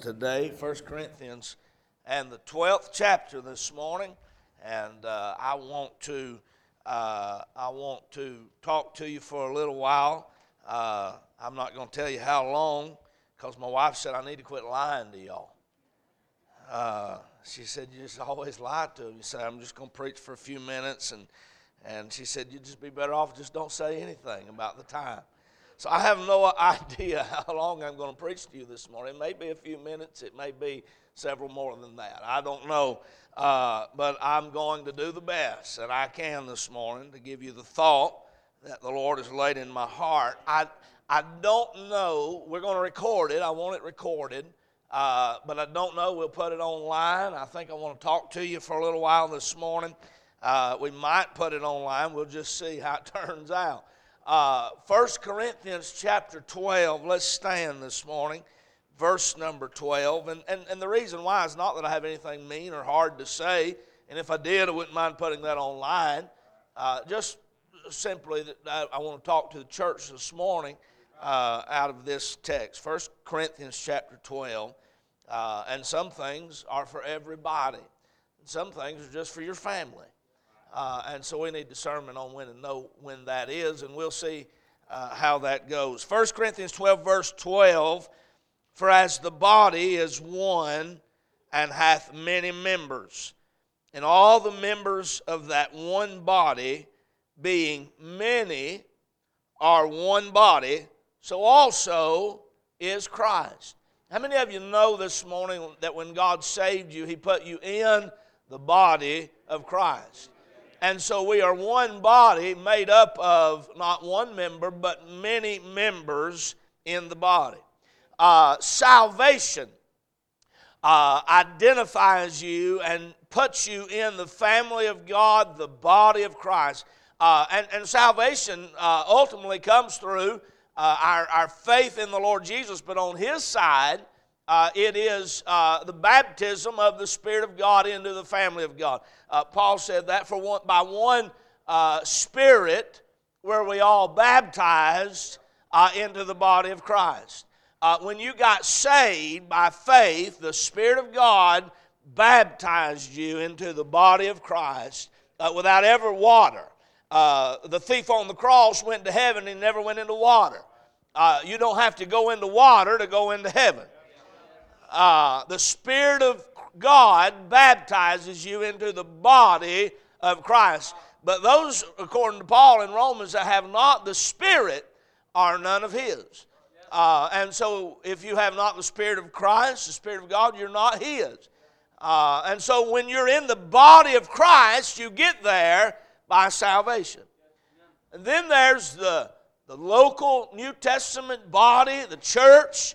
today, 1 Corinthians, and the 12th chapter this morning. And uh, I want to uh, I want to talk to you for a little while. Uh, I'm not going to tell you how long because my wife said I need to quit lying to y'all. Uh, she said you just always lie to them. You say I'm just going to preach for a few minutes, and and she said you'd just be better off just don't say anything about the time. So I have no idea how long I'm going to preach to you this morning. It may be a few minutes, it may be several more than that. I don't know. Uh, but I'm going to do the best that I can this morning to give you the thought that the Lord has laid in my heart. I, I don't know. We're going to record it. I want it recorded. Uh, but I don't know. We'll put it online. I think I want to talk to you for a little while this morning. Uh, we might put it online. We'll just see how it turns out. Uh, 1 Corinthians chapter 12, let's stand this morning, verse number 12. And, and, and the reason why is not that I have anything mean or hard to say, and if I did, I wouldn't mind putting that online. Uh, just simply that I, I, want to talk to the church this morning uh, out of this text. 1 Corinthians chapter 12. Uh, and some things are for everybody, some things are just for your family. Uh, and so we need discernment on when to know when that is, and we'll see uh, how that goes. 1 Corinthians 12, verse 12 For as the body is one and hath many members, and all the members of that one body, being many, are one body, so also is Christ. How many of you know this morning that when God saved you, He put you in the body of Christ? And so we are one body made up of not one member, but many members in the body. Uh, salvation uh, identifies you and puts you in the family of God, the body of Christ. Uh, and, and, salvation uh, ultimately comes through uh, our, our faith in the Lord Jesus, but on His side, uh, it is uh, the baptism of the Spirit of God into the family of God. Uh, Paul said that for one, by one uh, Spirit were we all baptized uh, into the body of Christ. Uh, when you got saved by faith, the Spirit of God baptized you into the body of Christ without ever water. the thief on the cross went to heaven and never went into water. you don't have to go into water to go into heaven uh, the Spirit of God baptizes you into the body of Christ. But those, according to Paul in Romans, that have not the Spirit are none of His. Uh, and so, if you have not the Spirit of Christ, the Spirit of God, you're not His. Uh, and so, when you're in the body of Christ, you get there by salvation. And then there's the, the local New Testament body, the church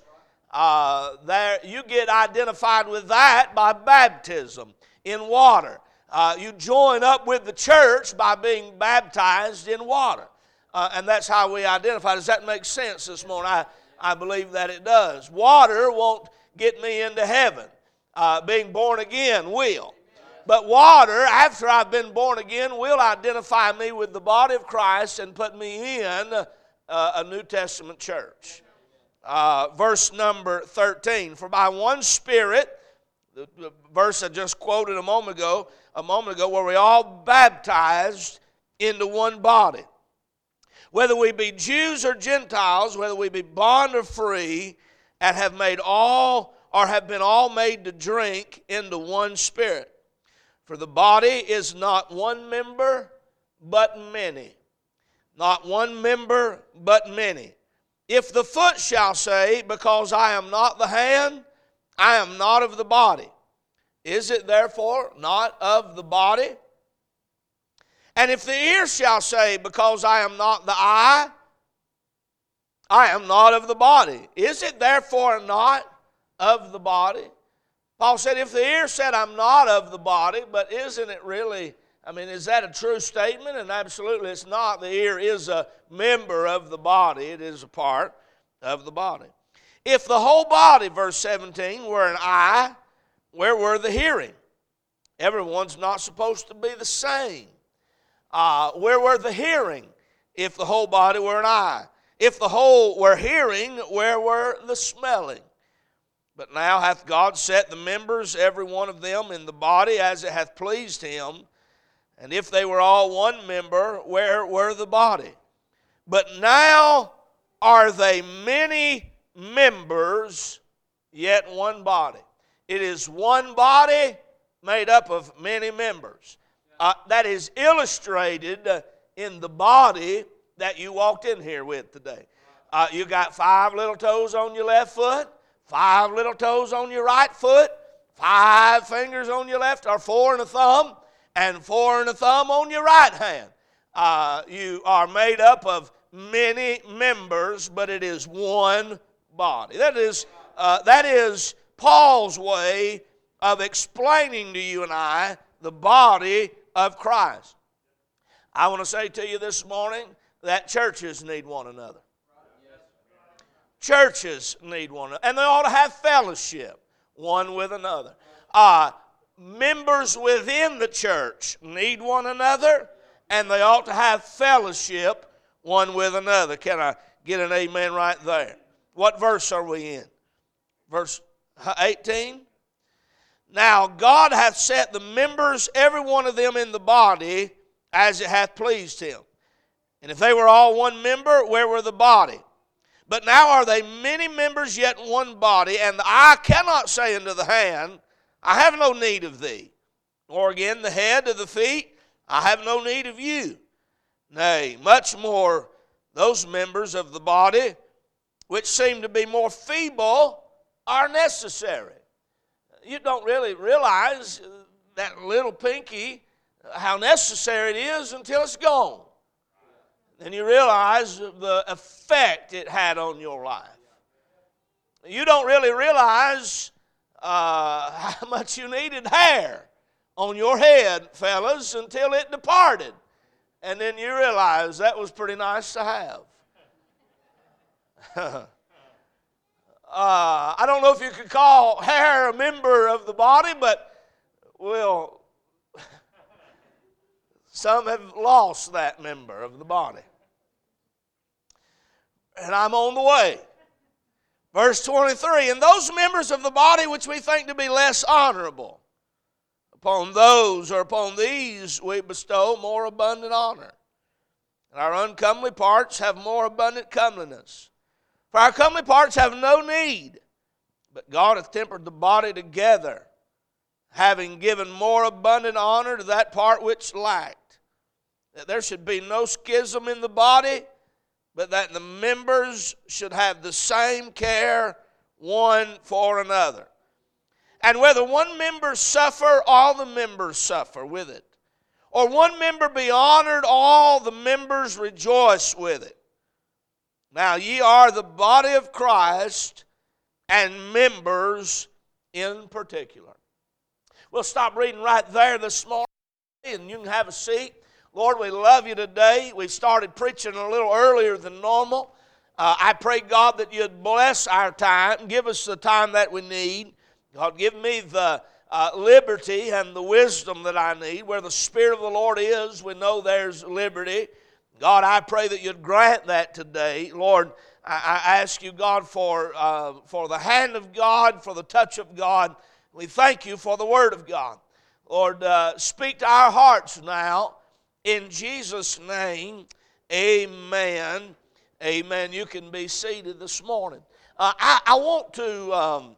uh, there, you get identified with that by baptism in water. Uh, you join up with the church by being baptized in water. Uh, and that's how we identify. Does that make sense this morning? I, I believe that it does. Water won't get me into heaven. Uh, being born again will. But water, after I've been born again, will identify me with the body of Christ and put me in uh, a New Testament church uh, verse number 13. For by one Spirit, the, the verse I just quoted a moment ago, a moment ago, where we all baptized into one body. Whether we be Jews or Gentiles, whether we be bond or free, and have made all or have been all made to drink into one spirit. For the body is not one member, but many. Not one member, but many. If the foot shall say, Because I am not the hand, I am not of the body, is it therefore not of the body? And if the ear shall say, Because I am not the eye, I am not of the body, is it therefore not of the body? Paul said, If the ear said, I'm not of the body, but isn't it really I mean, is that a true statement? And absolutely it's not. The ear is a member of the body, it is a part of the body. If the whole body, verse 17, were an eye, where were the hearing? Everyone's not supposed to be the same. Uh, where were the hearing if the whole body were an eye? If the whole were hearing, where were the smelling? But now hath God set the members, every one of them, in the body as it hath pleased him. And if they were all one member, where were the body? But now are they many members, yet one body. It is one body made up of many members. Uh, that is illustrated in the body that you walked in here with today. Uh, you got five little toes on your left foot, five little toes on your right foot, five fingers on your left, or four and a thumb, and four and a thumb on your right hand. Uh, you are made up of many members, but it is one body. That is, uh, that is Paul's way of explaining to you and I the body of Christ. I want to say to you this morning that churches need one another. Churches need one another, and they ought to have fellowship one with another. Uh, members within the church need one another, and they ought to have fellowship one with another. Can I get an amen right there? What verse are we in? Verse 18. Now God hath set the members, every one of them in the body, as it hath pleased him. And if they were all one member, where were the body? But now are they many members, yet one body, and the eye cannot say unto the hand, I have no need of thee. Or again, the head to the feet, I have no need of you. Nay, much more those members of the body which seem to be more feeble are necessary. You don't really realize uh, that little pinky, uh, how necessary it is until it's gone. Then you realize the effect it had on your life. You don't really realize uh, how much you needed hair on your head, fellas, until it departed. And then you realize that was pretty nice to have. uh, I don't know if you could call hair a member of the body, but well, some have lost that member of the body. And I'm on the way. Verse 23 And those members of the body which we think to be less honorable, Upon those or upon these we bestow more abundant honor. And our uncomely parts have more abundant comeliness. For our comely parts have no need, but God hath tempered the body together, having given more abundant honor to that part which lacked. That there should be no schism in the body, but that the members should have the same care one for another. And whether one member suffer, all the members suffer with it. Or one member be honored, all the members rejoice with it. Now ye are the body of Christ and members in particular. We'll stop reading right there this morning and you can have a seat. Lord, we love you today. We started preaching a little earlier than normal. Uh, I pray, God, that you'd bless our time, give us the time that we need. God, give me the uh, liberty and the wisdom that I need. Where the Spirit of the Lord is, we know there's liberty. God, I pray that you'd grant that today. Lord, I, I ask you, God, for, uh, for the hand of God, for the touch of God. We thank you for the Word of God. Lord, uh, speak to our hearts now. In Jesus' name, amen. Amen. You can be seated this morning. Uh, I, I, want to. Um,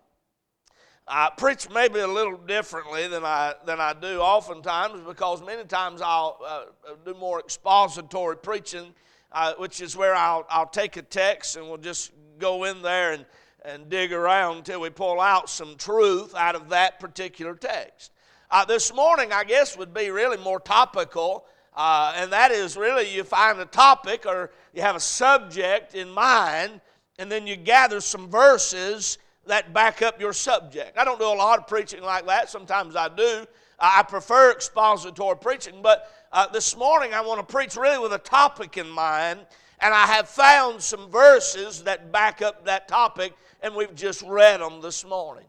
I preach maybe a little differently than I, than I do oftentimes because many times I'll uh, do more expository preaching, uh, which is where I'll, I'll take a text and we'll just go in there and, and dig around until we pull out some truth out of that particular text. Uh, this morning, I guess, would be really more topical, uh, and that is really you find a topic or you have a subject in mind, and then you gather some verses that back up your subject. I don't do a lot of preaching like that. Sometimes I do. I prefer expository preaching, but uh, this morning I want to preach really with a topic in mind, and I have found some verses that back up that topic, and we've just read them this morning.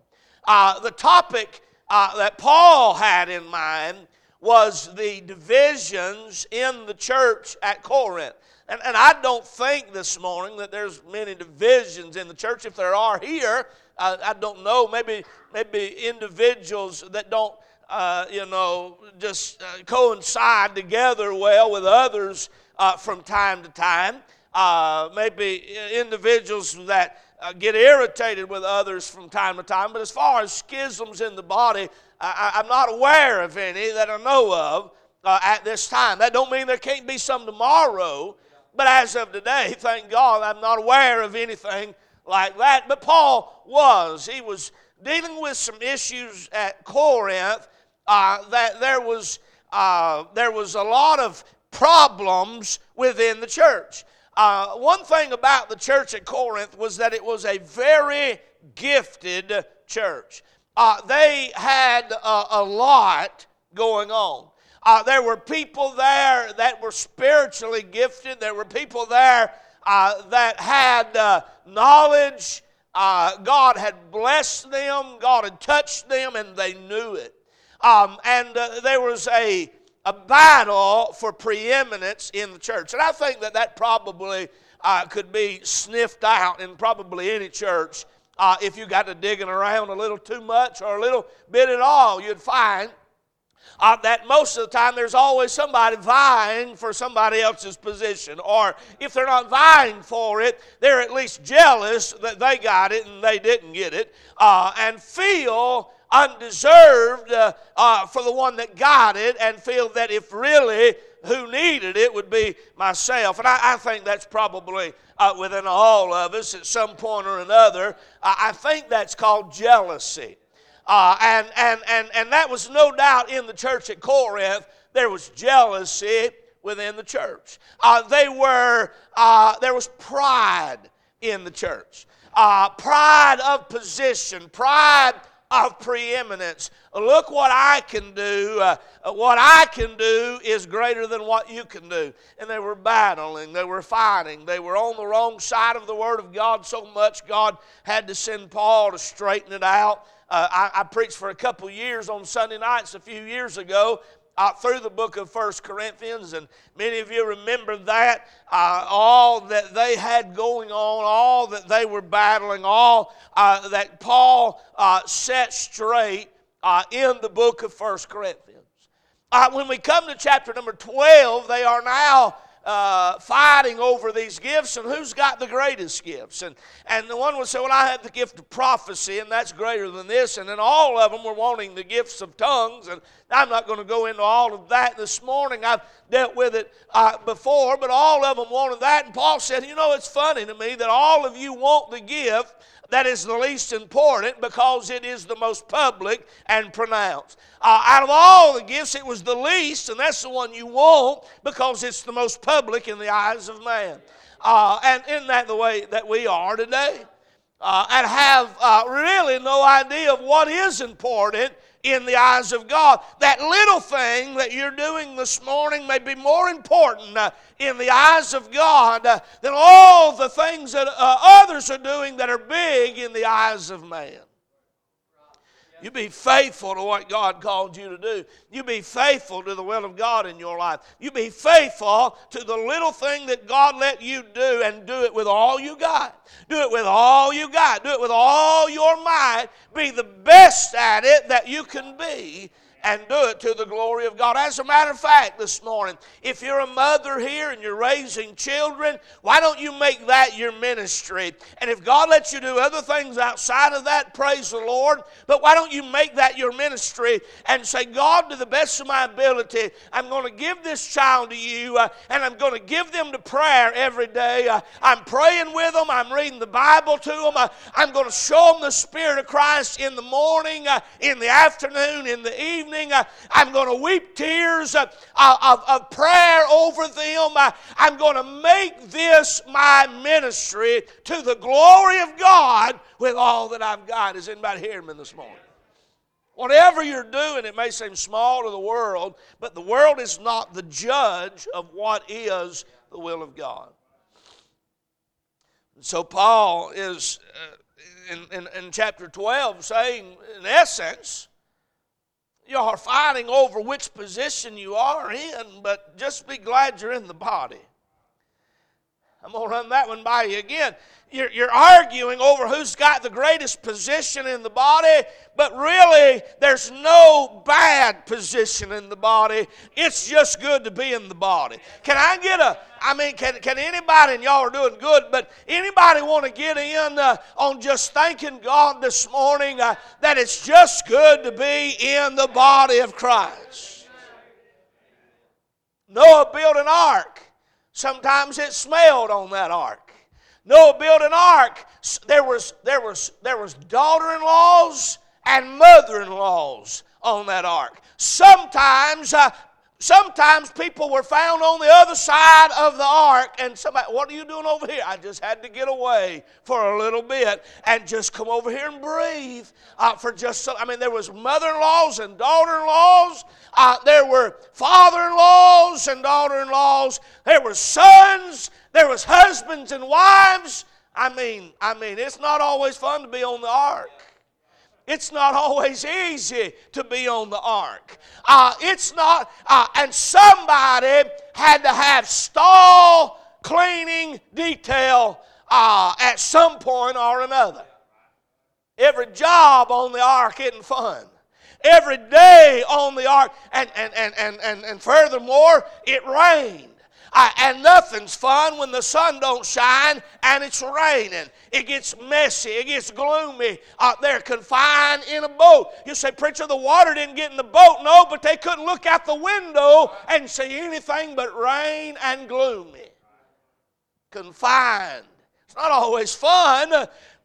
Uh, the topic uh, that Paul had in mind was the divisions in the church at Corinth. And, and I don't think this morning that there's many divisions in the church. If there are here, I, I don't know, maybe, maybe individuals that don't, uh, you know, just uh, coincide together well with others uh, from time to time. Uh, maybe individuals that uh, get irritated with others from time to time. But as far as schisms in the body, I, am not aware of any that I know of uh, at this time. That don't mean there can't be some tomorrow. But as of today, thank God, I'm not aware of anything like that. But Paul was. He was dealing with some issues at Corinth uh, that there was, uh, there was a lot of problems within the church. Uh, one thing about the church at Corinth was that it was a very gifted church. Uh, they had a lot going on. Uh, there were people there that were spiritually gifted. There were people there uh, that had uh, knowledge. Uh, God had blessed them, God had touched them, and they knew it. Um, and uh, there was a, a battle for preeminence in the church. And I think that that probably uh, could be sniffed out in probably any church. if you got to digging around a little too much or a little bit at all, you'd find uh, that most of the time there's always somebody vying for somebody else's position. Or if they're not vying for it, they're at least jealous that they got it and they didn't get it, uh, and feel undeserved uh, uh for the one that got it, and feel that if really who needed it would be myself. And I, I think that's probably uh, within all of us at some point or another. I think that's called jealousy. Uh, and, and, and, and that was no doubt in the church at Corinth. There was jealousy within the church. Uh, they were, uh, there was pride in the church. Pride of position, pride of preeminence. Look what I can do. Uh, what I can do is greater than what you can do. And they were battling, they were fighting, they were on the wrong side of the Word of God so much, God had to send Paul to straighten it out. Uh, I, I, preached for a couple years on Sunday nights a few years ago uh, through the book of First Corinthians, and many of you remember that. Uh, all that they had going on, all that they were battling, all uh, that Paul uh, set straight uh, in the book of First Corinthians. when we come to chapter number 12, they are now uh, fighting over these gifts and who's got the greatest gifts. And, and the one would say, Well, I have the gift of prophecy, and that's greater than this. And then all of them were wanting the gifts of tongues. And I'm not going to go into all of that this morning. I've dealt with it uh, before, but all of them wanted that. And Paul said, You know, it's funny to me that all of you want the gift that is the least important because it is the most public and pronounced. Uh, out of all the gifts, it was the least, and that's the one you want because it's the most public in the eyes of man. Uh, and isn't that the way that we are today? Uh, and have uh, really no idea of what is important in the eyes of God. That little thing that you're doing this morning may be more important uh, in the eyes of God uh, than all the things that uh, others are doing that are big in the eyes of man. You be faithful to what God called you to do. You be faithful to the will of God in your life. You be faithful to the little thing that God let you do and do it with all you got. Do it with all you got. Do it with all your might. Be the best at it that you can be and do it to the glory of God. As a matter of fact, this morning, if you're a mother here and you're raising children, why don't you make that your ministry? And if God lets you do other things outside of that, praise the Lord. But why don't you make that your ministry and say, God, to the best of my ability, I'm going to give this child to you uh, and I'm going to give them to prayer every day. Uh, I'm praying with them, I'm reading the Bible to them, uh, I'm going to show them the Spirit of Christ in the morning, uh, in the afternoon, in the evening I'm going to weep tears of, prayer over them. I'm going to make this my ministry to the glory of God with all that I've got. Is anybody hearing me this morning? Whatever you're doing, it may seem small to the world, but the world is not the judge of what is the will of God. And So Paul is uh, in, in, in chapter 12 saying, in essence, you are fighting over which position you are in, but just be glad you're in the body. I'm going to run that one by you again. You're, you're arguing over who's got the greatest position in the body, but really, there's no bad position in the body. It's just good to be in the body. Can I get a, I mean, can, can anybody, and y'all are doing good, but anybody want to get in uh, on just thanking God this morning uh, that it's just good to be in the body of Christ? Noah built an ark. Sometimes it smelled on that ark. Noah built an ark. There was, there was, there was daughter-in-laws and mother-in-laws on that ark. Sometimes uh, Sometimes people were found on the other side of the ark, and somebody, what are you doing over here? I just had to get away for a little bit and just come over here and breathe uh, for just so. I mean, there was mother-in-laws and daughter-in-laws. Uh, there were father-in-laws and daughter-in-laws. There were sons. There was husbands and wives. I mean, I mean, it's not always fun to be on the ark. It's not always easy to be on the ark. Uh, it's not, uh, and somebody had to have stall cleaning detail uh, at some point or another. Every job on the ark isn't fun. Every day on the ark, and, and, and, and, and, and furthermore, it rained. Uh, and nothing's fun when the sun don't shine and it's raining. It gets messy. It gets gloomy. Uh, they're confined in a boat. You say, preacher, the water didn't get in the boat. No, but they couldn't look out the window and see anything but rain and gloomy. Confined. It's not always fun,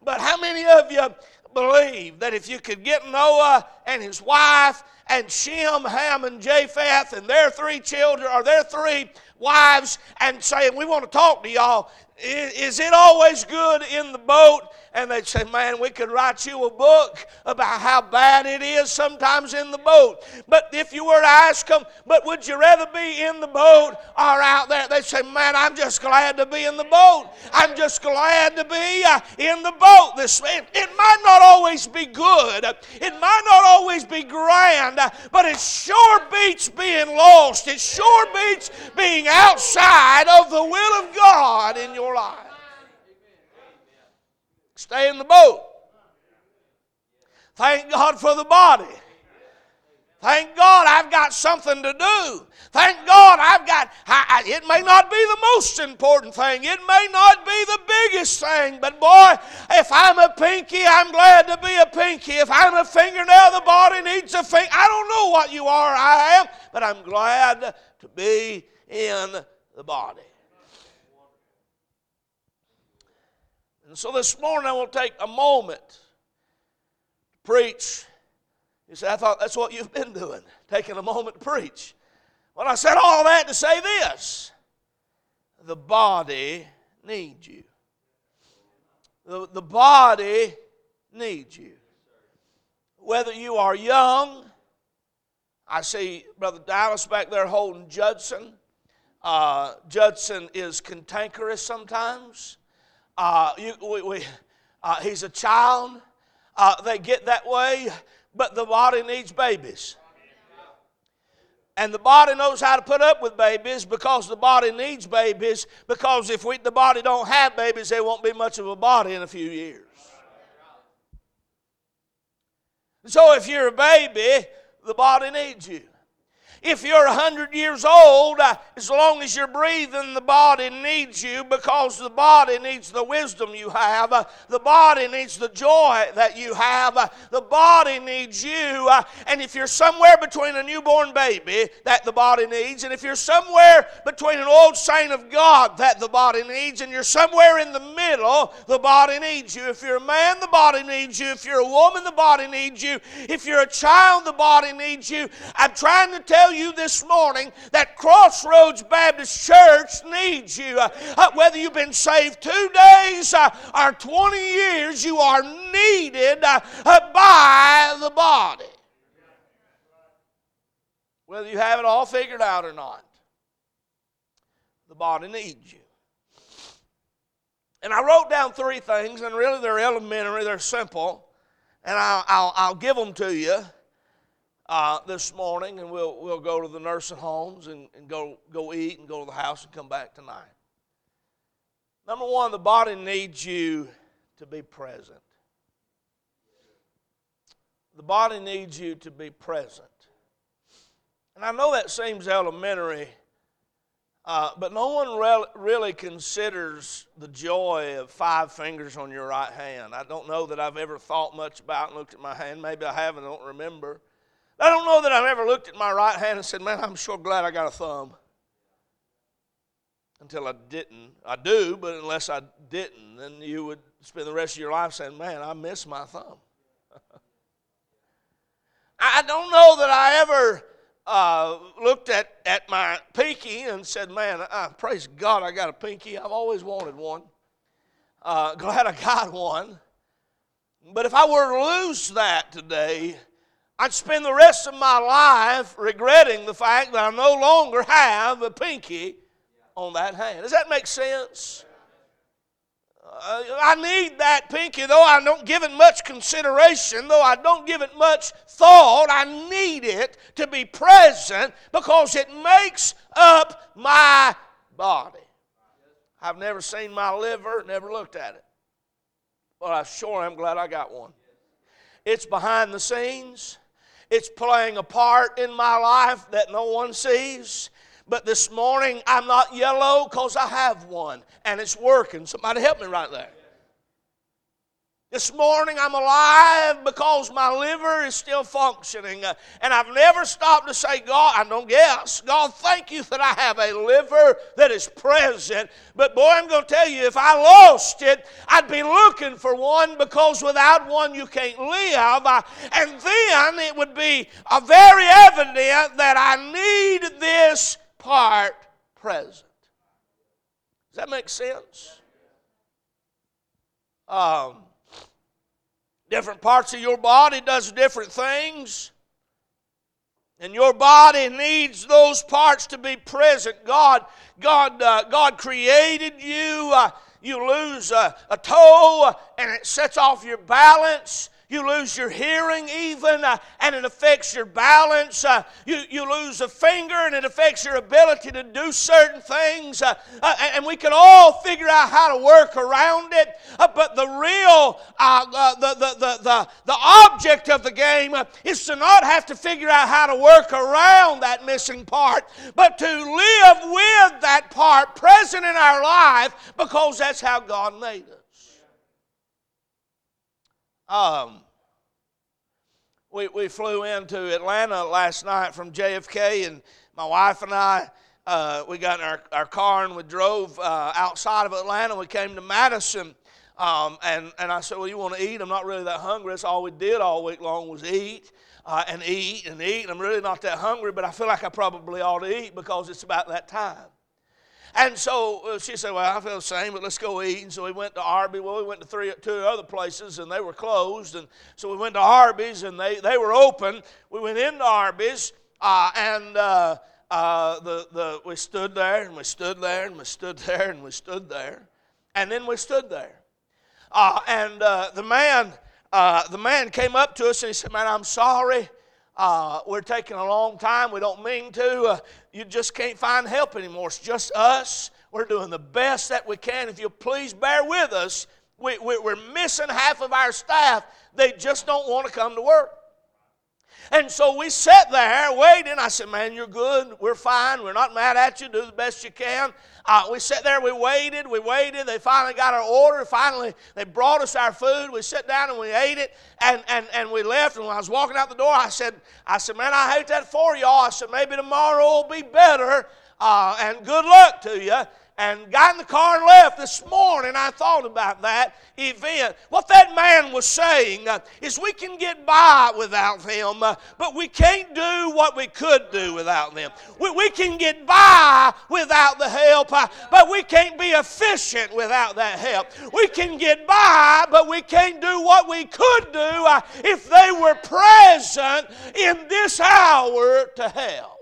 but how many of you believe that if you could get Noah and his wife and Shem, Ham, and Japheth and their three children, or their three wives and saying, We want to talk to y'all. Is it always good in the boat? And they'd say, Man, we could write you a book about how bad it is sometimes in the boat. But if you were to ask them, But would you rather be in the boat or out there? They'd say, Man, I'm just glad to be in the boat. I'm just glad to be uh, in the boat. This, it, it might not always be good, it might not always be grand, but it sure beats being lost. It sure beats being outside of the will of God in your life. Stay in the boat. Thank God for the body. Thank God I've got something to do. Thank God I've got, I, I, it may not be the most important thing, it may not be the biggest thing, but boy, if I'm a pinky, I'm glad to be a pinky. If I'm a fingernail, the body needs a finger. I don't know what you are, I am, but I'm glad to be in the body. And so this morning I to take a moment to preach. You say, I thought that's what you've been doing, taking a moment to preach. Well, I said all that to say this the body needs you. The, the body needs you. Whether you are young, I see Brother Dallas back there holding Judson. Uh, Judson is cantankerous sometimes. Uh, you, we, we, uh, he's a child. Uh, they get that way, but the body needs babies. And the body knows how to put up with babies because the body needs babies. Because if we, the body don't have babies, there won't be much of a body in a few years. So if you're a baby, the body needs you. If you're 100 years old, uh, as long as you're breathing, the body needs you because the body needs the wisdom you have. Uh, the body needs the joy that you have. Uh, the body needs you. Uh, and if you're somewhere between a newborn baby that the body needs, and if you're somewhere between an old saint of God that the body needs, and you're somewhere in the middle, the body needs you. If you're a man, the body needs you. If you're a woman, the body needs you. If you're a child, the body needs you. I'm trying to tell tell you this morning that Crossroads Baptist Church needs you. Uh, uh, whether you've been saved two days uh, or 20 years, you are needed uh, uh, by the body. Whether you have it all figured out or not, the body needs you. And I wrote down three things, and really they're elementary, they're simple, and I'll, I'll, I'll give them to you uh, this morning, and we'll, we'll go to the nursing homes and, and go, go eat and go to the house and come back tonight. Number one, the body needs you to be present. The body needs you to be present. And I know that seems elementary, uh, but no one re- really considers the joy of five fingers on your right hand. I don't know that I've ever thought much about and looked at my hand. Maybe I have and I don't remember. I don't know that I've ever looked at my right hand and said, Man, I'm sure glad I got a thumb. Until I didn't. I do, but unless I didn't, then you would spend the rest of your life saying, Man, I miss my thumb. I don't know that I ever uh, looked at, at my pinky and said, Man, uh, praise God, I got a pinky. I've always wanted one. Uh, glad I got one. But if I were to lose that today, I'd spend the rest of my life regretting the fact that I no longer have a pinky on that hand. Does that make sense? Uh, I need that pinky, though I don't give it much consideration, though I don't give it much thought. I need it to be present because it makes up my body. I've never seen my liver, never looked at it. But I sure am glad I got one. It's behind the scenes. It's playing a part in my life that no one sees. But this morning I'm not yellow because I have one and it's working. Somebody help me right there. This morning I'm alive because my liver is still functioning. Uh, and I've never stopped to say, God, I don't guess. God, thank you that I have a liver that is present. But boy, I'm going to tell you, if I lost it, I'd be looking for one because without one you can't live. Uh, and then it would be a very evident that I need this part present. Does that make sense? Um, different parts of your body does different things. And your body needs those parts to be present. God, God, uh, God created you. Uh, you lose a, a toe, and it sets off your balance you lose your hearing even, uh, and it affects your balance. Uh, you, you lose a finger, and it affects your ability to do certain things. Uh, uh and we can all figure out how to work around it. Uh, but the real, uh, the, the, the, the, the object of the game is to not have to figure out how to work around that missing part, but to live with that part present in our life because that's how God made us. Um, we, we flew into Atlanta last night from JFK, and my wife and I, uh, we got in our, our car and we drove uh, outside of Atlanta. We came to Madison, um, and, and I said, Well, you want to eat? I'm not really that hungry. That's all we did all week long was eat. Uh, and eat and eat. And I'm really not that hungry, but I feel like I probably ought to eat because it's about that time. And so uh, she said, Well, I feel the same, but let's go eat. And so we went to Arby's. Well, we went to three, two other places, and they were closed. And so we went to Arby's, and they, they were open. We went into Arby's, uh, and uh, uh, the, the, we stood there, and we stood there, and we stood there, and we stood there. And then we stood there. Uh, and uh, the man, the man came up to us and he said, Man, I'm sorry. Uh, we're taking a long time. We don't mean to. Uh, you just can't find help anymore. It's just us. We're doing the best that we can. If you'll please bear with us, we, we, we're missing half of our staff. They just don't want to come to work. And so we sat there waiting. I said, Man, you're good. We're fine. We're not mad at you. Do the best you can. Uh, we sat there. We waited. We waited. They finally got our order. Finally, they brought us our food. We sat down and we ate it. And, and, and we left. And when I was walking out the door, I said, I said, Man, I hate that for y'all. I said, Maybe tomorrow will be better. Uh, and good luck to you and got in the car and left this morning. I thought about that event. What that man was saying uh, is we can get by without them, uh, but we can't do what we could do without them. We, we can get by without the help, uh, but we can't be efficient without that help. We can get by, but we can't do what we could do if they were present in this hour to help.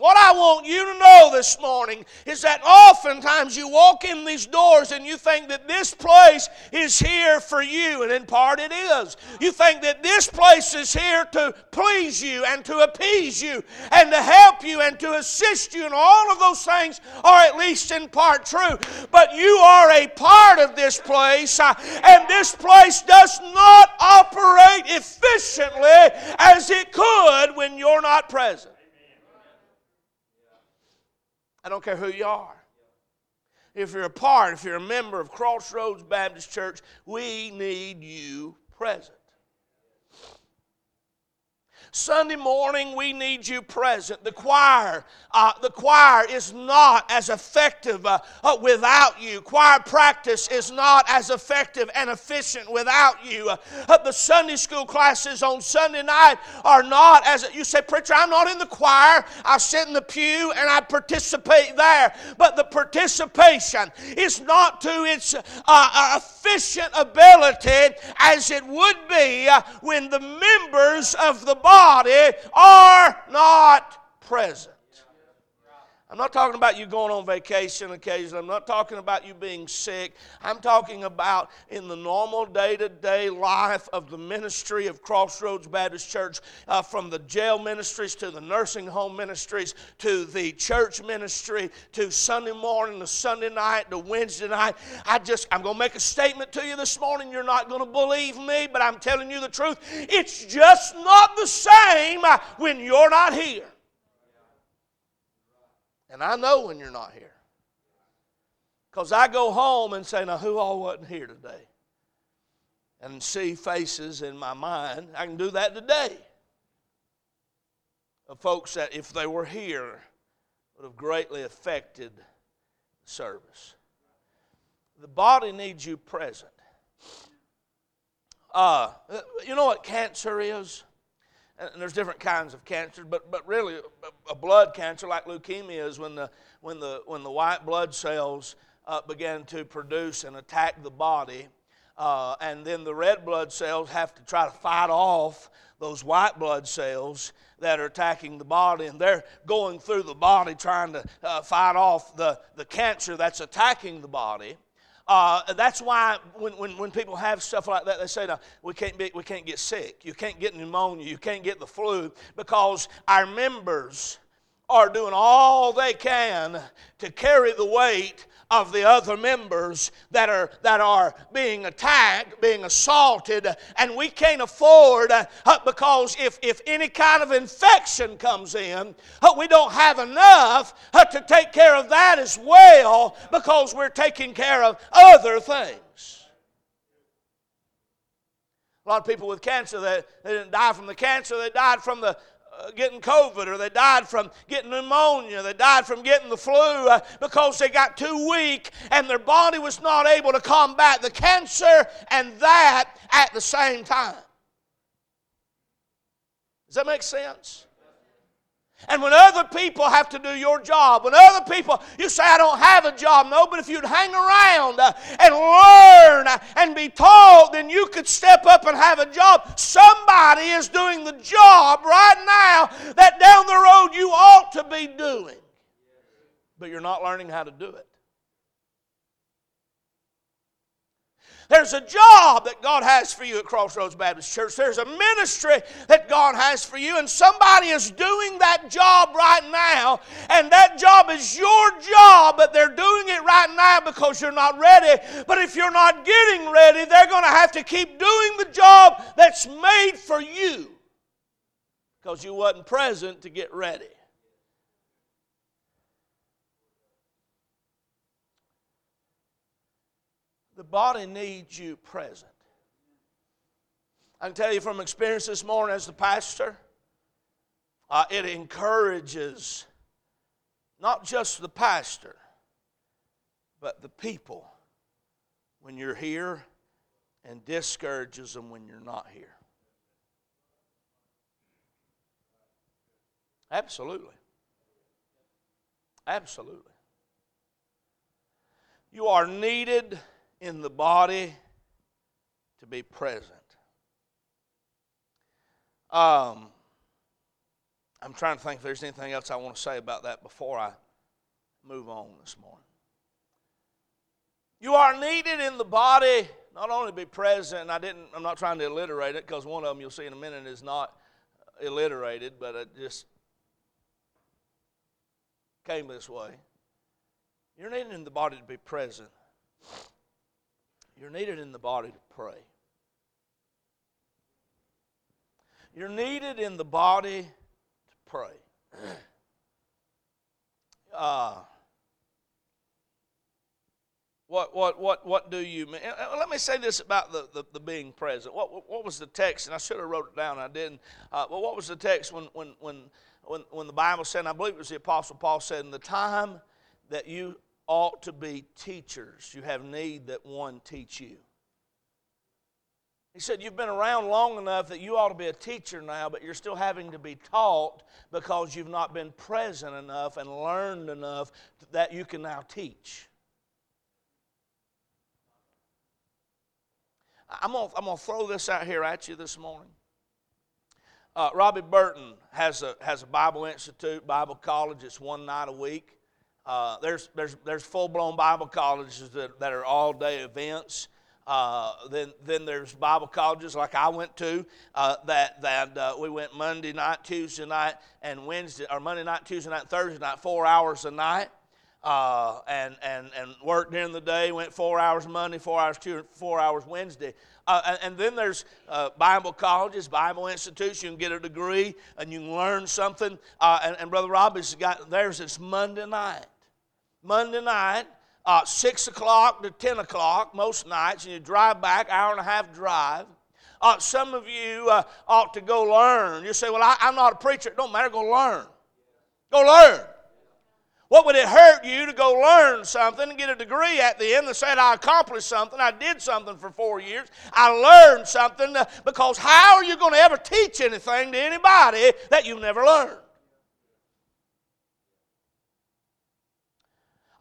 What I want you to know this morning is that oftentimes you walk in these doors and you think that this place is here for you, and in part it is. You think that this place is here to please you and to appease you and to help you and to assist you, and all of those things are at least in part true. But you are a part of this place, uh, and this place does not operate efficiently as it could when you're not present. I don't care who you are. If you're a part, if you're a member of Crossroads Baptist Church, we need you present. Sunday morning, we need you present. The choir, uh, the choir is not as effective uh, uh, without you. Choir practice is not as effective and efficient without you. Uh, the Sunday school classes on Sunday night are not as you say, preacher. I'm not in the choir. I sit in the pew and I participate there. But the participation is not to its uh, efficient ability as it would be when the members of the body are not present. I'm not talking about you going on vacation occasionally. I'm not talking about you being sick. I'm talking about in the normal day to day life of the ministry of Crossroads Baptist Church, uh, from the jail ministries to the nursing home ministries to the church ministry to Sunday morning to Sunday night to Wednesday night. I just, I'm going to make a statement to you this morning. You're not going to believe me, but I'm telling you the truth. It's just not the same uh, when you're not here. And I know when you're not here. Because I go home and say, now, who all wasn't here today? And see faces in my mind. I can do that today. Of folks that, if they were here, would have greatly affected the service. The body needs you present. Uh, you know what cancer is? And there's different kinds of cancer, but, but really a blood cancer like leukemia is when the, when the, when the white blood cells uh, begin to produce and attack the body. Uh, and then the red blood cells have to try to fight off those white blood cells that are attacking the body, and they're going through the body trying to uh, fight off the, the cancer that's attacking the body. Uh, that's why when, when, when people have stuff like that, they say, no, we can't, be, we can't get sick. You can't get pneumonia. You can't get the flu because our members are doing all they can to carry the weight of the other members that are, that are being attacked, being assaulted, and we can't afford, uh, because if, if any kind of infection comes in, uh, we don't have enough uh, to take care of that as well because we're taking care of other things. A lot of people with cancer, they, they didn't die from the cancer, they died from the getting COVID or they died from getting pneumonia, they died from getting the flu uh, because they got too weak and their body was not able to combat the cancer and that at the same time. Does that make sense? And when other people have to do your job, when other people, you say, I don't have a job. No, but if you'd hang around uh, and learn and be taught, then you could step up and have a job. Somebody is doing the job right now that down the road you ought to be doing, but you're not learning how to do it. There's a job that God has for you at Crossroads Baptist Church. There's a ministry that God has for you, and somebody is doing that job right now, and that job is your job, but they're doing it right now because you're not ready. But if you're not getting ready, they're going to have to keep doing the job that's made for you because you wasn't present to get ready. Body needs you present. I can tell you from experience this morning as the pastor, uh, it encourages not just the pastor, but the people when you're here and discourages them when you're not here. Absolutely. Absolutely. You are needed in the body to be present. Um, I'm trying to think if there's anything else I want to say about that before I move on this morning. You are needed in the body, not only to be present. I didn't. I'm not trying to alliterate it because one of them you'll see in a minute is not alliterated, but it just came this way. You're needed in the body to be present. You're needed in the body to pray. You're needed in the body to pray. Uh, what, what, what, what do you mean? Let me say this about the, the, the, being present. What, what was the text? And I should have wrote it down, I didn't. Uh, but what was the text when, when, when, when, when the Bible said, I believe it was the Apostle Paul said, in the time that you ought to be teachers, you have need that one teach you. He said, You've been around long enough that you ought to be a teacher now, but you're still having to be taught because you've not been present enough and learned enough that you can now teach. I'm going I'm to throw this out here at you this morning. Uh, Robbie Burton has a, has a Bible Institute, Bible college. It's one night a week. Uh, there's there's, there's full blown Bible colleges that, that are all day events. Uh, then, then there's Bible colleges like I went to uh, that, that uh, we went Monday night, Tuesday night, and Wednesday, or Monday night, Tuesday night, Thursday night, four hours a night. Uh, and, and, and worked during the day, went four hours Monday, four hours Tuesday, four hours Wednesday. Uh, and, then there's uh, Bible colleges, Bible institutes. You can get a degree and you can learn something. and, and Brother Robbie's got theirs. It's Monday night. Monday night, uh, 6 o'clock to 10 o'clock most nights, and you drive back, hour and a half drive. Uh, some of you uh, ought to go learn. You say, Well, I, am not a preacher. It don't matter. Go learn. Go learn. What would it hurt you to go learn something and get a degree at the end that said, I accomplished something, I did something for four years, I learned something? Because how are you going to ever teach anything to anybody that you've never learned?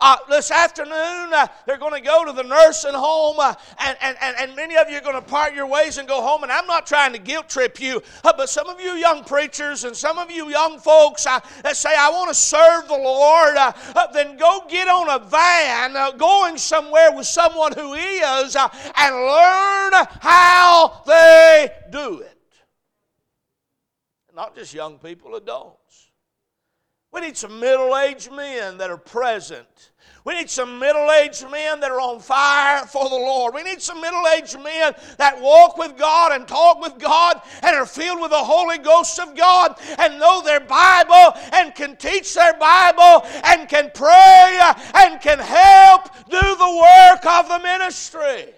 Uh, this afternoon, uh, they're going to go to the nursing home, uh, and, and, and many of you are going to part your ways and go home. And I'm not trying to guilt trip you, uh, but some of you young preachers and some of you young folks uh, that say, I want to serve the Lord, uh, then go get on a van going somewhere with someone who is and learn how they do it. Not just young people, adults. We need some middle aged men that are present. We need some middle aged men that are on fire for the Lord. We need some middle aged men that walk with God and talk with God and are filled with the Holy Ghost of God and know their Bible and can teach their Bible and can pray and can help do the work of the ministry.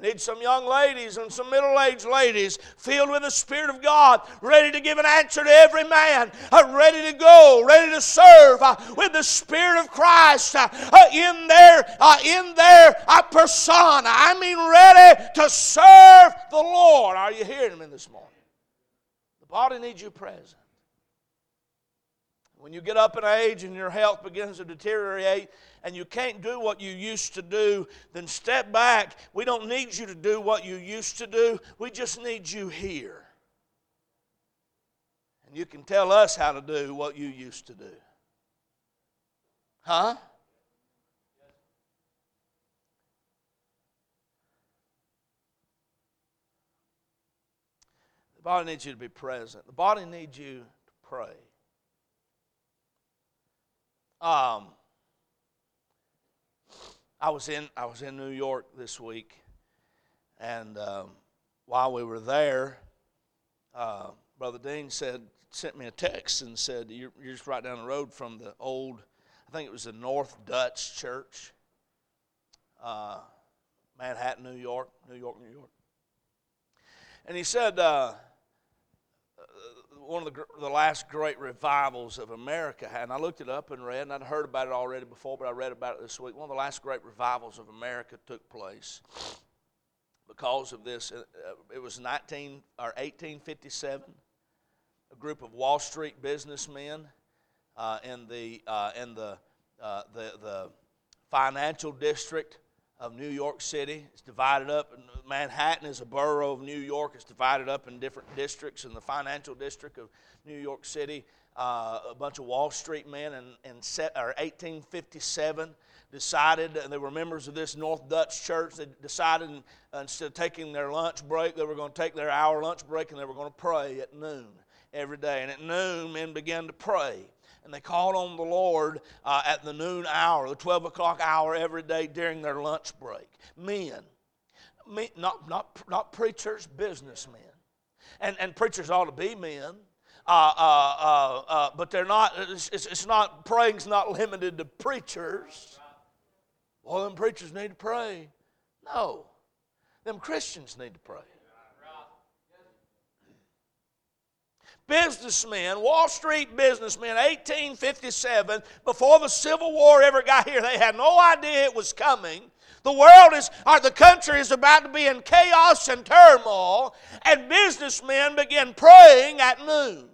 Need some young ladies and some middle aged ladies filled with the Spirit of God, ready to give an answer to every man, uh, ready to go, ready to serve uh, with the Spirit of Christ uh, in their, in their persona. I mean, ready to serve the Lord. Are you hearing me this morning? The body needs you present. When you get up in age and your health begins to deteriorate and you can't do what you used to do, then step back. We don't need you to do what you used to do, we just need you here. And you can tell us how to do what you used to do. Huh? The body needs you to be present. The body needs you to pray. Um, I was in I was in New York this week, and um, while we were there, uh, Brother Dean said sent me a text and said you're, you're just right down the road from the old I think it was the North Dutch Church, uh, Manhattan, New York, New York, New York. And he said. Uh, one of the, the last great revivals of America. And I looked it up and read, and I'd heard about it already before, but I read about it this week. One of the last great revivals of America took place because of this. Uh, it was 19 or 1857. A group of Wall Street businessmen uh, in the uh, in the, uh, the the financial district of New York City. It's divided up. Manhattan is a borough of New York. It's divided up in different districts. In the financial district of New York City, uh, a bunch of Wall Street men in, in set, or 1857 decided, and they were members of this North Dutch church, they decided instead of taking their lunch break, they were going to take their hour lunch break and they were going to pray at noon every day. And at noon, men began to pray and they called on the Lord uh, at the noon hour, the 12 o'clock hour every day during their lunch break. Men, me, not, not, not preachers, businessmen. And, and preachers ought to be men. Uh, uh, uh, uh but they're not, it's, it's not, praying's not limited to preachers. Well, them preachers need to pray. No, them Christians need to pray. Businessmen, Wall Street businessmen, 1857, before the Civil War ever got here, they had no idea it was coming. The world is, or the country is about to be in chaos and turmoil, and businessmen begin praying at noon.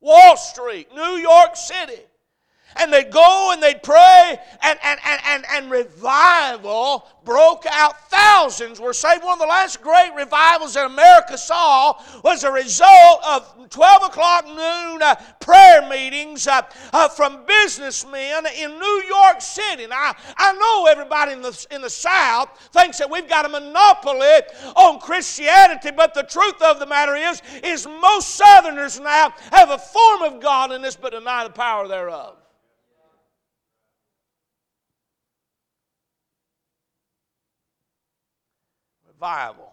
Wall Street, New York City and they'd go and they'd pray, and, and, and, and, and revival broke out. Thousands were saved. One of the last great revivals that America saw was a result of 12 o'clock noon uh, prayer meetings uh, uh, from businessmen in New York City. Now, I know everybody in the, in the South thinks that we've got a monopoly on Christianity, but the truth of the matter is, is most Southerners now have a form of godliness but deny the power thereof. Revival,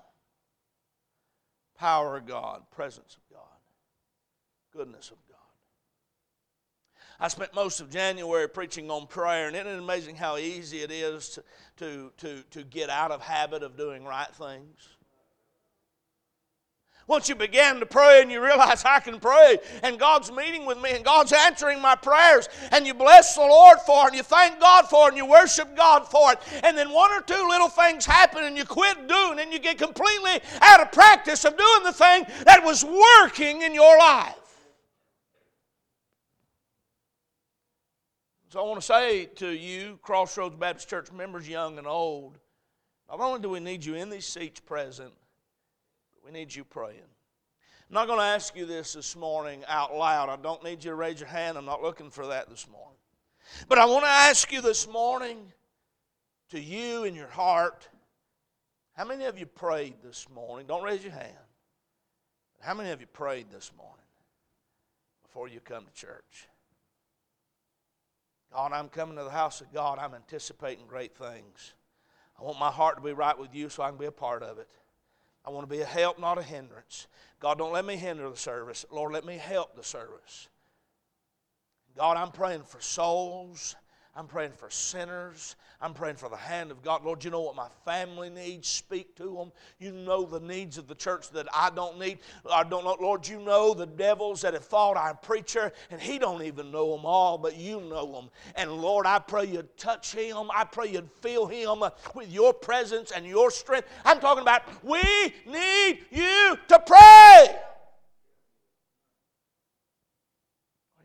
power of God, presence of God, goodness of God. I spent most of January preaching on prayer, and isn't it amazing how easy it is to, to, to, to get out of habit of doing right things? Once you begin to pray and you realize I can pray and God's meeting with me and God's answering my prayers and you bless the Lord for it and you thank God for it and you worship God for it and then one or two little things happen and you quit doing and you get completely out of practice of doing the thing that was working in your life. So I want to say to you, Crossroads Baptist Church members, young and old, not only do we need you in these seats present, we need you praying. I'm not going to ask you this this morning out loud. I don't need you to raise your hand. I'm not looking for that this morning. But I want to ask you this morning, to you in your heart, how many of you prayed this morning? Don't raise your hand. How many of you prayed this morning before you come to church? God, I'm coming to the house of God. I'm anticipating great things. I want my heart to be right with you so I can be a part of it. I want to be a help, not a hindrance. God, don't let me hinder the service. Lord, let me help the service. God, I'm praying for souls. I'm praying for sinners. I'm praying for the hand of God. Lord, you know what my family needs. Speak to them. You know the needs of the church that I don't need. I don't know. Lord, you know the devils that have fought our preacher, and he don't even know them all, but you know them. And Lord, I pray you'd touch him. I pray you'd fill him with your presence and your strength. I'm talking about we need you to pray. Are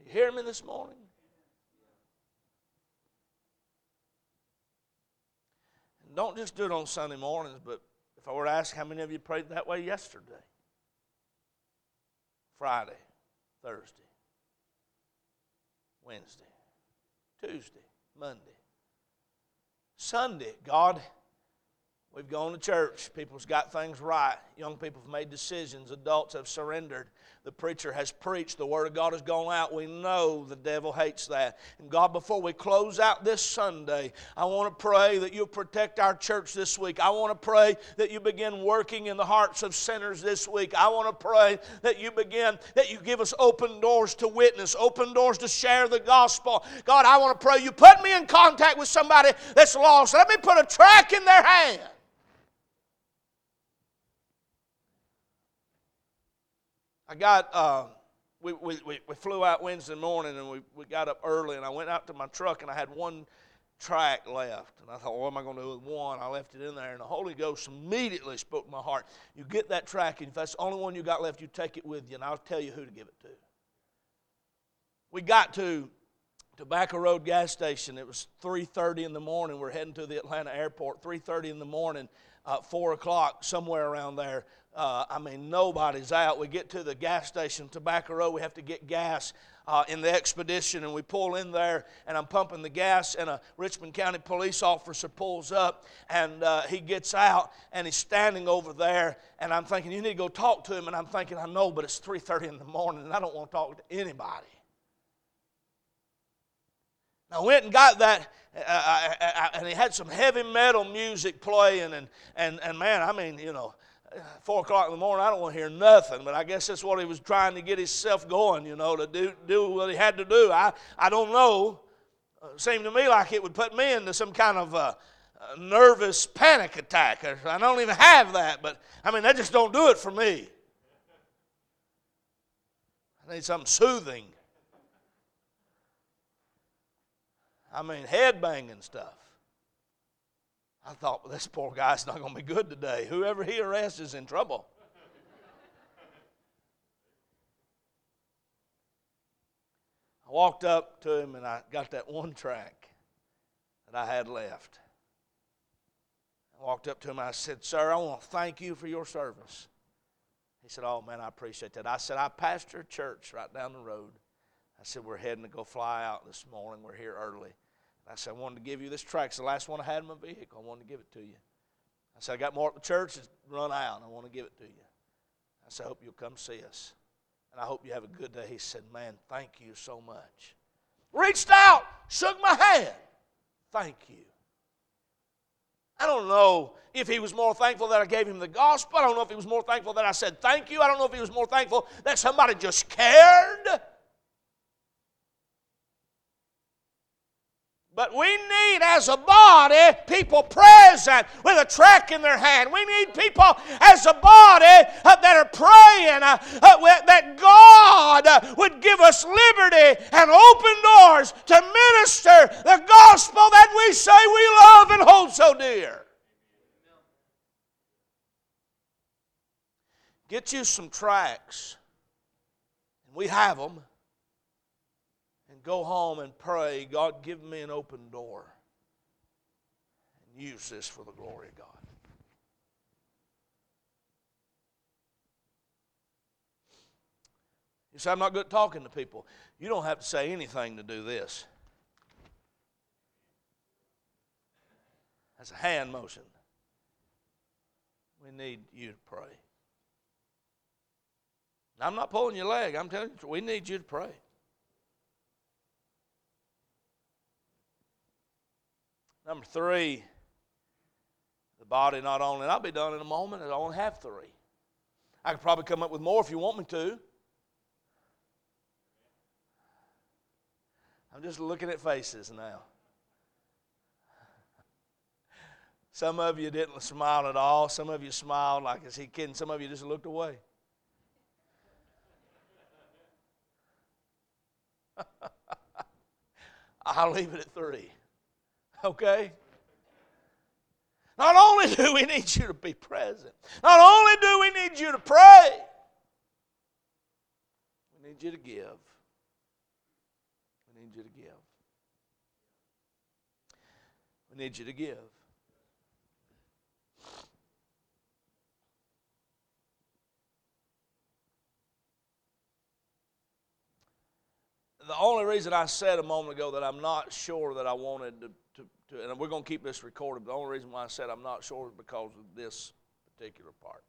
you hearing me this morning? Don't just do it on Sunday mornings, but if I were to ask how many of you prayed that way yesterday, Friday, Thursday, Wednesday, Tuesday, Monday, Sunday, God, we've gone to church. People's got things right. Young people have made decisions. Adults have surrendered the preacher has preached, the Word of God has gone out. We know the devil hates that. And God, before we close out this Sunday, I want to pray that you'll protect our church this week. I want to pray that you begin working in the hearts of sinners this week. I want to pray that you begin, that you give us open doors to witness, open doors to share the gospel. God, I want to pray you put me in contact with somebody that's lost. Let me put a track in their hand. I got, uh, we, we, we flew out Wednesday morning and we, we got up early and I went out to my truck and I had one track left. And I thought, what am I going to do with one? I left it in there. And the Holy Ghost immediately spoke my heart. You get that track, and if that's the only one you got left, you take it with you, and I'll tell you who to give it to. We got to Tobacco Road gas station. It was 3:30 in the morning. We're heading to the Atlanta airport. 3:30 in the morning, uh, four o'clock, somewhere around there. Uh, I mean, nobody's out. We get to the gas station, Tobacco Road. We have to get gas uh, in the expedition, and we pull in there, and I'm pumping the gas, and a Richmond County police officer pulls up, and uh, he gets out, and he's standing over there, and I'm thinking, you need to go talk to him, and I'm thinking, I know, but it's 3:30 in the morning, and I don't want to talk to anybody. I went and got that, uh, uh, uh, uh, and he had some heavy metal music playing, and, and, and man, I mean, you know, four o'clock in the morning, I don't want to hear nothing, but I guess that's what he was trying to get himself going, you know, to do, do what he had to do. I, I don't know. It seemed to me like it would put me into some kind of a, a nervous panic attack. I don't even have that, but I mean, that just don't do it for me. I need something soothing. I mean, head banging stuff. I thought, well, this poor guy's not going to be good today. Whoever he arrests is in trouble. I walked up to him and I got that one track that I had left. I walked up to him and I said, Sir, I want to thank you for your service. He said, Oh, man, I appreciate that. I said, I pastor a church right down the road. I said, We're heading to go fly out this morning. We're here early. I said, I wanted to give you this track. It's the last one I had in my vehicle. I wanted to give it to you. I said, I got more at the church. It's run out. I want to give it to you. I said, I hope you'll come see us. And I hope you have a good day. He said, Man, thank you so much. Reached out, shook my hand. Thank you. I don't know if he was more thankful that I gave him the gospel. I don't know if he was more thankful that I said thank you. I don't know if he was more thankful that somebody just cared. But we need, as a body, people present with a track in their hand. We need people, as a body, uh, that are praying uh, uh, that God uh, would give us liberty and open doors to minister the gospel that we say we love and hold so dear. Get you some tracks, we have them go home and pray, God, give me an open door. And use this for the glory of God. You say, I'm not good at talking to people. You don't have to say anything to do this. That's a hand motion. We need you to pray. I'm not pulling your leg. I'm telling you, we need you to pray. Number three, the body not only, and I'll be done in a moment, I only have three. I could probably come up with more if you want me to. I'm just looking at faces now. Some of you didn't smile at all. Some of you smiled like, is he kidding? Some of you just looked away. I'll leave it at three. Okay? Not only do we need you to be present, not only do we need you to pray, we need you to give. We need you to give. We need you to give. the only reason I said a moment ago that I'm not sure that I wanted to, to, and we're going to keep this recorded, the only reason why I said I'm not sure is because of this particular part.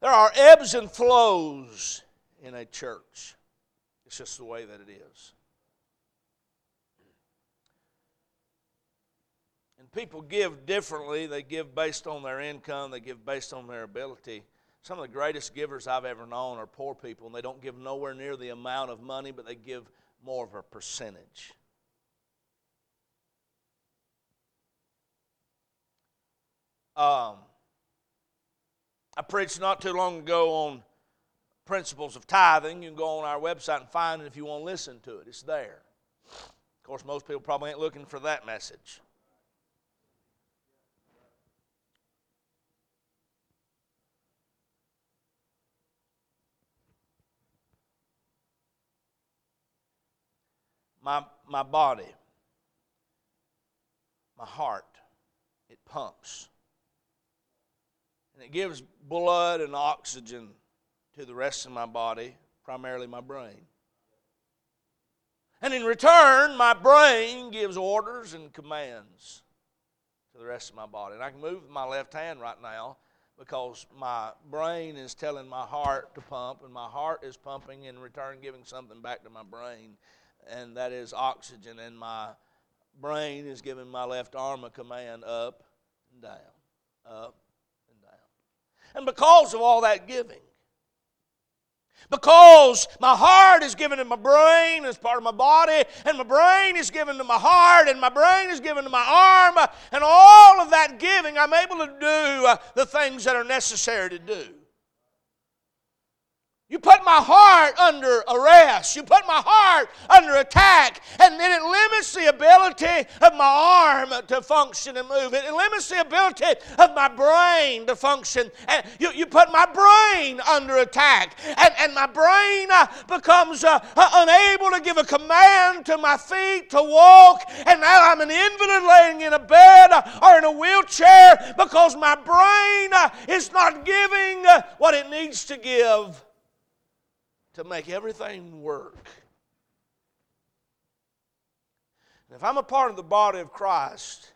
There are ebbs and flows in a church. It's just the way that it is. And people give differently. They give based on their income, they give based on their ability. Some of the greatest givers I've ever known are poor people, and they don't give nowhere near the amount of money, but they give more of a percentage. Um, I preached not too long ago on principles of tithing. You can go on our website and find it if you want to listen to it. It's there. Of course, most people probably ain't looking for that message. my, my body, my heart, it pumps. And it gives blood and oxygen to the rest of my body, primarily my brain. And in return, my brain gives orders and commands to the rest of my body. And I can move my left hand right now because my brain is telling my heart to pump, and my heart is pumping in return, giving something back to my brain, and that is oxygen. And my brain is giving my left arm a command up and down, up. And because of all that giving, because my heart is given to my brain as part of my body, and my brain is given to my heart, and my brain is given to my arm, and all of that giving, I'm able to do uh, the things that are necessary to do. You put my heart under arrest. You put my heart under attack. And then it limits the ability of my arm to function and move. It limits the ability of my brain to function. And you, you put my brain under attack. And, and my brain uh, becomes uh, uh, unable to give a command to my feet to walk. And now I'm an invalid laying in a bed or in a wheelchair because my brain uh, is not giving uh, what it needs to give to make everything work. And if I'm a part of the body of Christ,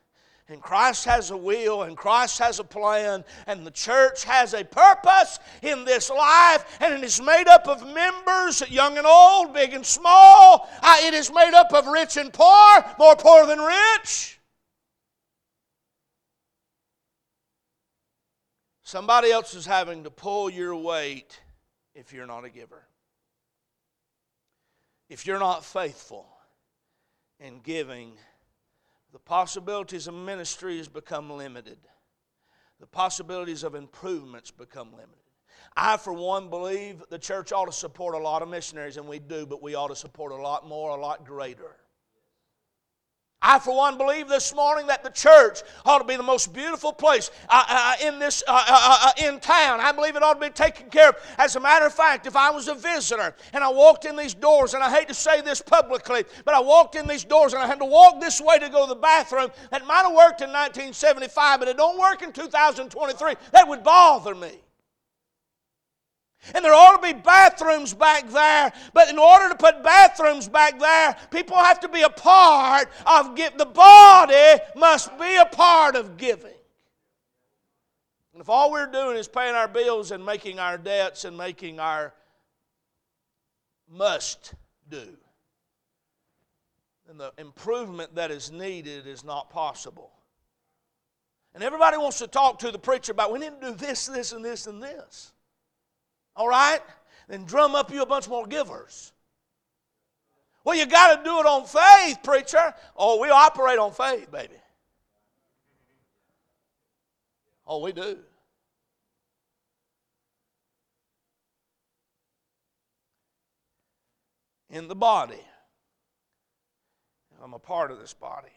and Christ has a will, and Christ has a plan, and the church has a purpose in this life, and it is made up of members, young and old, big and small. It is made up of rich and poor, more poor than rich. Somebody else is having to pull your weight if you're not a giver if you're not faithful in giving, the possibilities of ministries become limited. The possibilities of improvements become limited. I, for one, believe the church ought to support a lot of missionaries, and we do, but we ought to support a lot more, a lot greater. I, for one, believe this morning that the church ought to be the most beautiful place uh, uh, in this uh, uh, uh, in town. I believe it ought to be taken care of. As a matter of fact, if I was a visitor and I walked in these doors, and I hate to say this publicly, but I walked in these doors and I had to walk this way to go to the bathroom, that might have worked in 1975, but it don't work in 2023. That would bother me. And there ought to be bathrooms back there, but in order to put bathrooms back there, people have to be a part of give. The body must be a part of giving. And if all we're doing is paying our bills and making our debts and making our must do, then the improvement that is needed is not possible. And everybody wants to talk to the preacher about we need to do this, this, and this, and this. All right? Then drum up you a bunch more givers. Well, you got to do it on faith, preacher. Oh, we operate on faith, baby. Oh, we do. In the body, I'm a part of this body.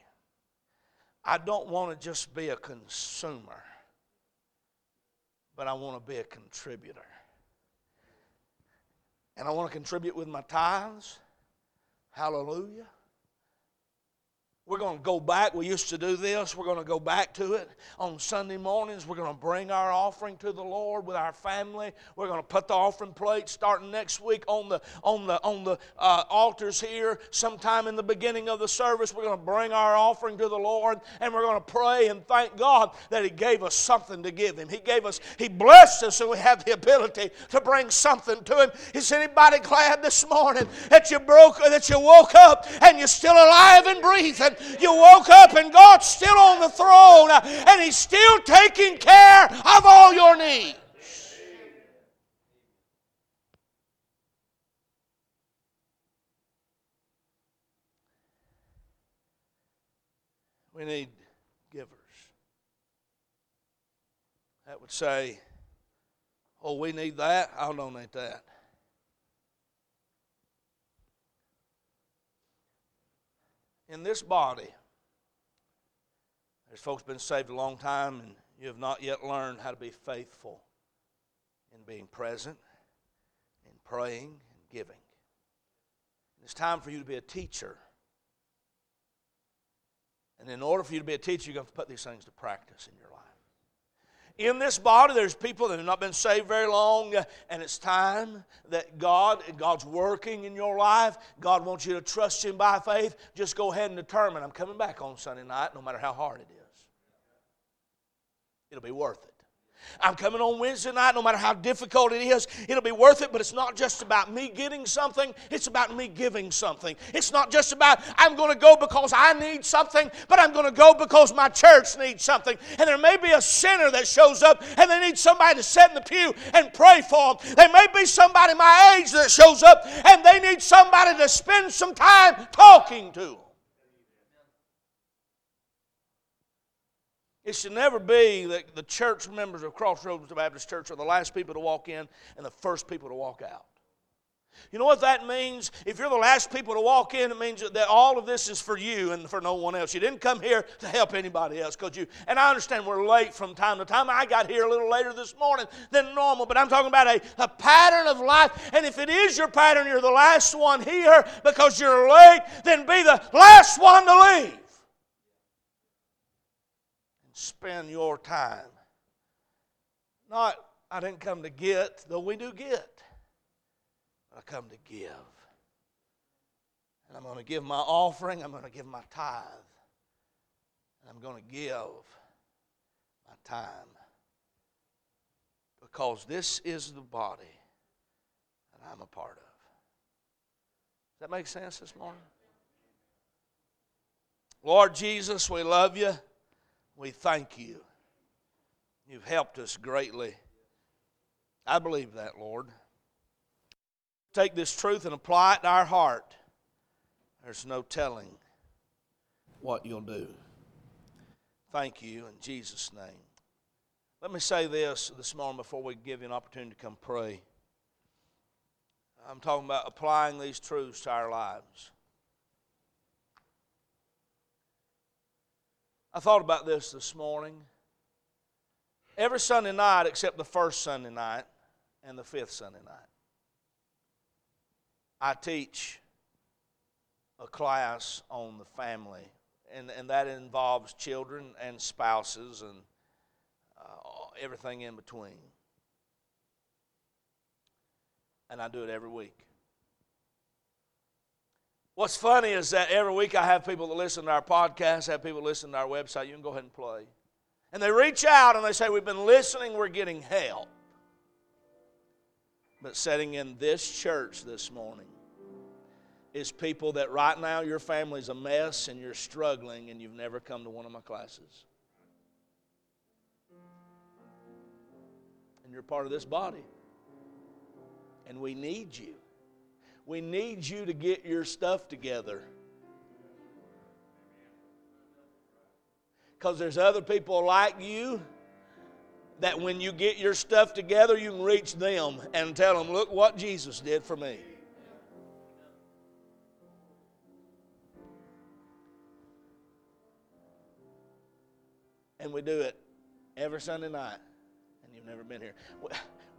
I don't want to just be a consumer, but I want to be a contributor and I want to contribute with my tithes. Hallelujah. We're going to go back. We used to do this. We're going to go back to it. On Sunday mornings, we're going to bring our offering to the Lord with our family. We're going to put the offering plate starting next week on the, on the, on the uh, altars here. Sometime in the beginning of the service, we're going to bring our offering to the Lord and we're going to pray and thank God that He gave us something to give Him. He gave us, He blessed us, and we have the ability to bring something to Him. Is anybody glad this morning that you broke, that you woke up and you're still alive and breathing? You woke up and God's still on the throne and He's still taking care of all your needs. We need givers. That would say, oh, we need that, I'll donate that. in this body. There's folks been saved a long time and you have not yet learned how to be faithful in being present, in praying, and giving. It's time for you to be a teacher. And in order for you to be a teacher, you have to put these things to practice in your life. In this body, there's people that have not been saved very long, uh, and it's time that God, God's working in your life. God wants you to trust Him by faith. Just go ahead and determine I'm coming back on Sunday night, no matter how hard it is. It'll be worth it. I'm coming on Wednesday night, no matter how difficult it is, it'll be worth it. But it's not just about me getting something, it's about me giving something. It's not just about I'm going to go because I need something, but I'm going to go because my church needs something. And there may be a sinner that shows up and they need somebody to sit in the pew and pray for them. There may be somebody my age that shows up and they need somebody to spend some time talking to them. It should never be that the church members of Crossroads Baptist Church are the last people to walk in and the first people to walk out. You know what that means? If you're the last people to walk in, it means that all of this is for you and for no one else. You didn't come here to help anybody else, could you? And I understand we're late from time to time. I got here a little later this morning than normal, but I'm talking about a, a pattern of life. And if it is your pattern, you're the last one here because you're late, then be the last one to leave spend your time. Not, I didn't come to get, though we do get. I come to give. And I'm going to give my offering, I'm going to give my tithe. And I'm going to give my time. Because this is the body that I'm a part of. Does that make sense this morning? Lord Jesus, we love you. We thank you. You've helped us greatly. I believe that, Lord. Take this truth and apply it to our heart. There's no telling what you'll do. Thank you in Jesus' name. Let me say this this morning before we give you an opportunity to come pray. I'm talking about applying these truths to our lives. I thought about this this morning. Every Sunday night, except the first Sunday night and the fifth Sunday night, I teach a class on the family, and, and that involves children and spouses and uh, everything in between. And I do it every week. What's funny is that every week I have people that listen to our podcast, have people listen to our website. You can go ahead and play. And they reach out and they say, We've been listening, we're getting help. But sitting in this church this morning is people that right now your family's a mess and you're struggling and you've never come to one of my classes. And you're part of this body. And we need you. We need you to get your stuff together. Because there's other people like you that when you get your stuff together, you can reach them and tell them, look what Jesus did for me. And we do it every Sunday night, and you've never been here.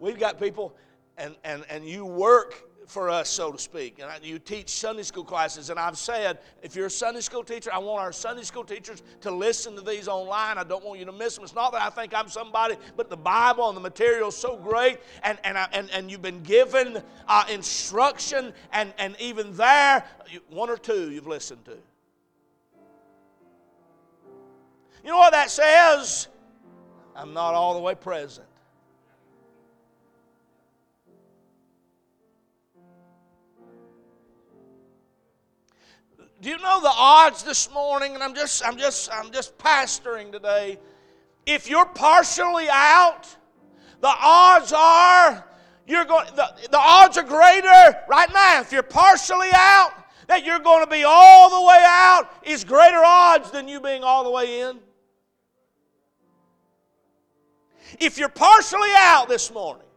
We've got people, and, and, and you work for us, so to speak. And you teach Sunday school classes. And I've said, if you're a Sunday school teacher, I want our Sunday school teachers to listen to these online. I don't want you to miss them. It's not that I think I'm somebody, but the Bible and the material is so great. And, and, I, and, and you've been given uh, instruction. And, and even there, one or two you've listened to. You know what that says? I'm not all the way present. Do you know the odds this morning? And I'm just, I'm just, I'm just pastoring today. If you're partially out, the odds are you're going. The, the odds are greater right now. If you're partially out, that you're going to be all the way out is greater odds than you being all the way in. If you're partially out this morning,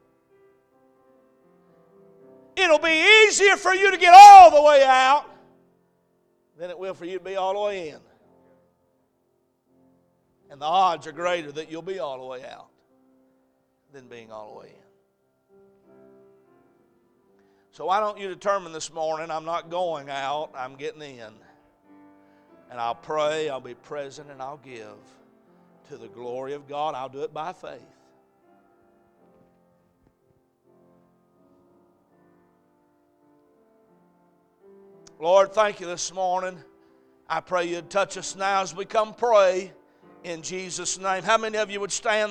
it'll be easier for you to get all the way out than it will for you to be all the way in. And the odds are greater that you'll be all the way out than being all the way in. So why don't you determine this morning I'm not going out, I'm getting in. And I'll pray, I'll be present, and I'll give to the glory of God. I'll do it by faith. Lord, thank you this morning. I pray you'd touch us now as we come pray in Jesus' name. How many of you would stand?